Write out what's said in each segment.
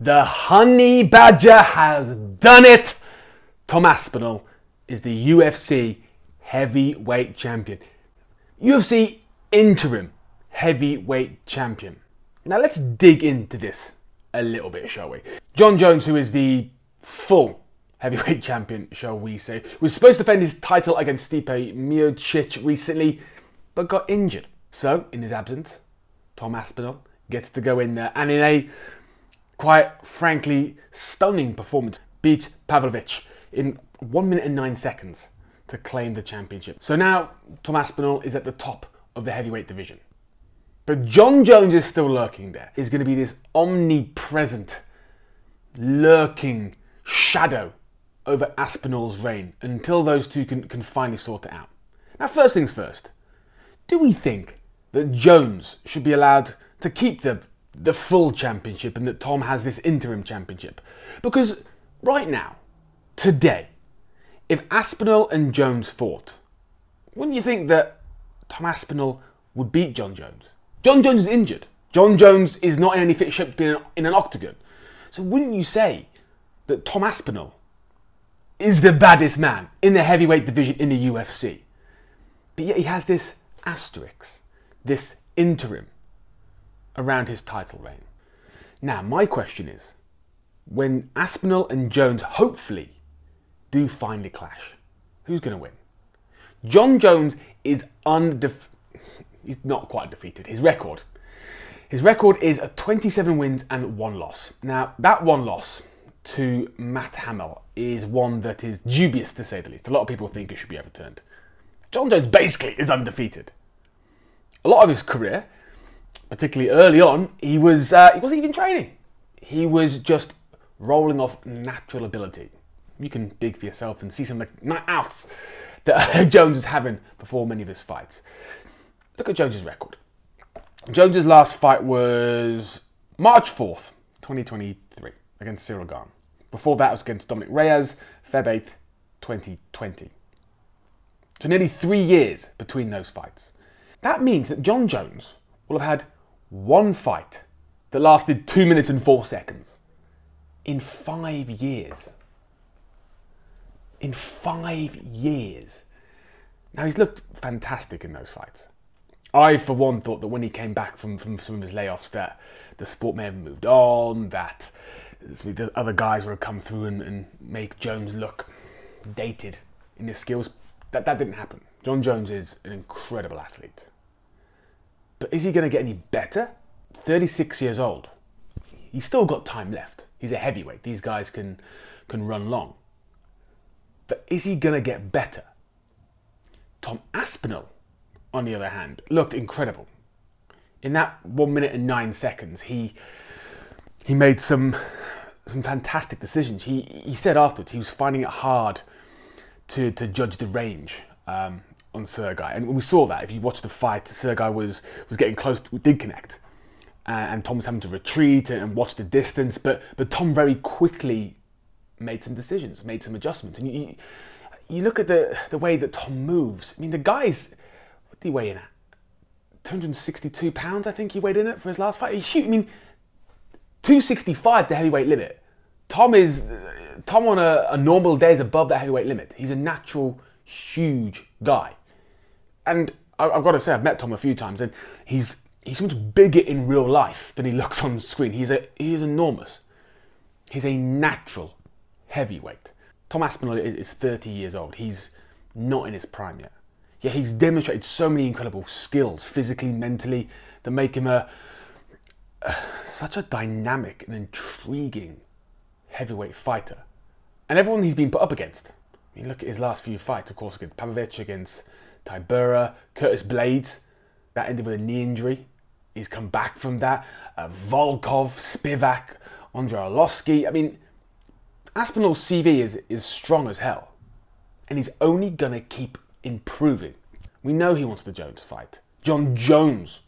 The Honey Badger has done it! Tom Aspinall is the UFC heavyweight champion. UFC interim heavyweight champion. Now let's dig into this a little bit, shall we? Jon Jones, who is the full heavyweight champion, shall we say, was supposed to defend his title against Stipe Miocic recently, but got injured. So, in his absence, Tom Aspinall gets to go in there and in a quite frankly stunning performance beat Pavlovich in 1 minute and 9 seconds to claim the championship. So now Tom Aspinall is at the top of the heavyweight division. But Jon Jones is still lurking there. He's going to be this omnipresent, lurking shadow over Aspinall's reign until those two can, can finally sort it out. Now, first things first, do we think that Jones should be allowed to keep the, the full championship and that Tom has this interim championship? Because right now, today, if Aspinall and Jones fought, wouldn't you think that Tom Aspinall would beat Jon Jones? Jon Jones is injured. Jon Jones is not in any fit shape to be in an, in an octagon. So wouldn't you say that Tom Aspinall is the baddest man in the heavyweight division in the UFC? But yet he has this asterisk, this interim around his title reign. Now, my question is when Aspinall and Jones hopefully do finally clash, who's going to win? Jon Jones is undefeated. He's not quite defeated. His record. His record is a 27 wins and one loss. Now, that one loss to Matt Hamill is one that is dubious to say the least. A lot of people think it should be overturned. Jon Jones basically is undefeated. A lot of his career, particularly early on, he was uh, he wasn't even training. He was just rolling off natural ability. You can dig for yourself and see some night outs that Jones is having before many of his fights. Look at Jones's record. Jones's last fight was March 4th, 2023, against Ciryl Gane. Before that was against Dominick Reyes, Feb 8th, 2020. So nearly three years between those fights. That means that Jon Jones will have had one fight that lasted two minutes and four seconds in five years. In five years. Now, he's looked fantastic in those fights. I, for one, thought that when he came back from, from some of his layoffs, that the sport may have moved on, that the other guys would have come through and, and make Jones look dated in his skills. That, that didn't happen. Jon Jones is an incredible athlete. But is he going to get any better? 36 years old. He's still got time left. He's a heavyweight. These guys can, can run long. But is he going to get better? Tom Aspinall, on the other hand, looked incredible. In that one minute and nine seconds, he he made some some fantastic decisions. He he said afterwards he was finding it hard to to judge the range um, on Sergey, and we saw that. If you watch the fight, Sergey was was getting close, to, did connect, uh, and Tom was having to retreat and watch the distance. But but Tom very quickly made some decisions, made some adjustments, and you you look at the the way that Tom moves. I mean, the guy's what did he weigh in at? 262 pounds, I think he weighed in at for his last fight. He's shooting. I mean, 265 is the heavyweight limit. Tom is Tom on a, a normal day is above that heavyweight limit. He's a natural huge guy, and I, I've got to say I've met Tom a few times, and he's he's much bigger in real life than he looks on screen. He's a he is enormous. He's a natural heavyweight. Tom Aspinall is, is 30 years old. He's not in his prime yet. Yet he's demonstrated so many incredible skills, physically, mentally, that make him a, a such a dynamic and intriguing heavyweight fighter. And everyone he's been put up against. I mean, look at his last few fights, of course, against Pavlovich, against Tybura, Curtis Blaydes. That ended with a knee injury. He's come back from that. Uh, Volkov, Spivac, Andrei Arlovski. I mean, Aspinall's CV is, is strong as hell. And he's only going to keep improving. We know he wants the Jones fight. Jon Jones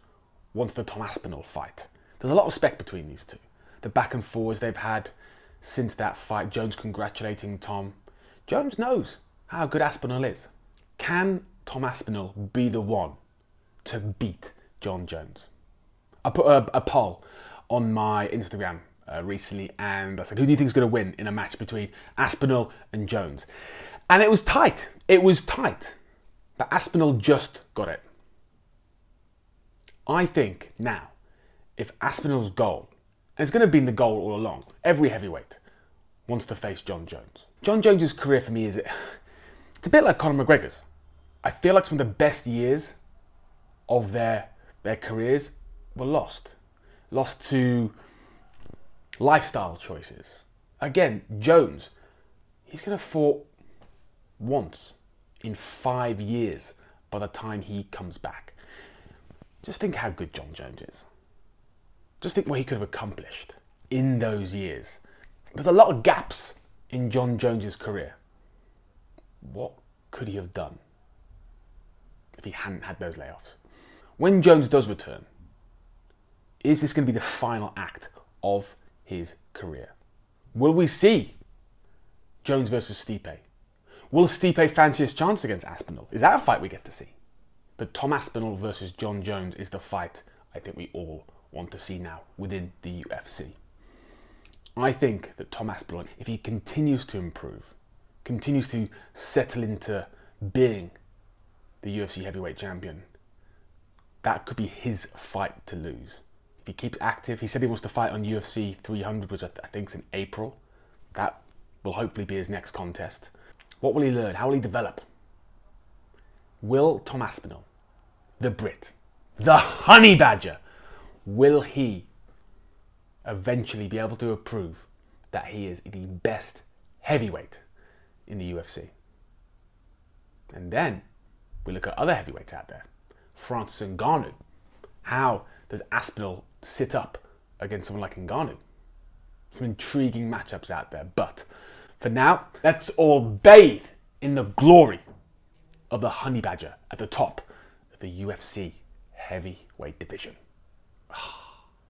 wants the Tom Aspinall fight. There's a lot of spec between these two. The back and forwards they've had since that fight, Jones congratulating Tom. Jones knows how good Aspinall is. Can Tom Aspinall be the one to beat Jon Jones? I put a, a poll on my Instagram uh, recently, and I said, "Who do you think is going to win in a match between Aspinall and Jones?" And it was tight. It was tight, but Aspinall just got it. I think now, if Aspinall's goal, and it's going to be the goal all along, every heavyweight wants to face Jon Jones. Jon Jones's career for me is it, it's a bit like Conor McGregor's. I feel like some of the best years of their their careers were lost. Lost to lifestyle choices. Again, Jones, he's going to fought once in five years by the time he comes back. Just think how good Jon Jones is. Just think what he could have accomplished in those years. There's a lot of gaps in Jon Jones's career. What could he have done if he hadn't had those layoffs? When Jones does return, is this going to be the final act of his career? Will we see Jones versus Stipe? Will Stipe fancy his chance against Aspinall? Is that a fight we get to see? But Tom Aspinall versus Jon Jones is the fight I think we all want to see now within the UFC. I think that Tom Aspinall, if he continues to improve, continues to settle into being the UFC heavyweight champion, that could be his fight to lose. If he keeps active, he said he wants to fight on UFC 300, which I, th- I think is in April. That will hopefully be his next contest. What will he learn? How will he develop? Will Tom Aspinall, the Brit, the Honey Badger, will he eventually be able to prove that he is the best heavyweight in the UFC? And then we look at other heavyweights out there. Francis Ngannou. How does Aspinall sit up against someone like Ngannou? Some intriguing matchups out there, but for now, let's all bathe in the glory of the Honey Badger at the top of the UFC heavyweight division.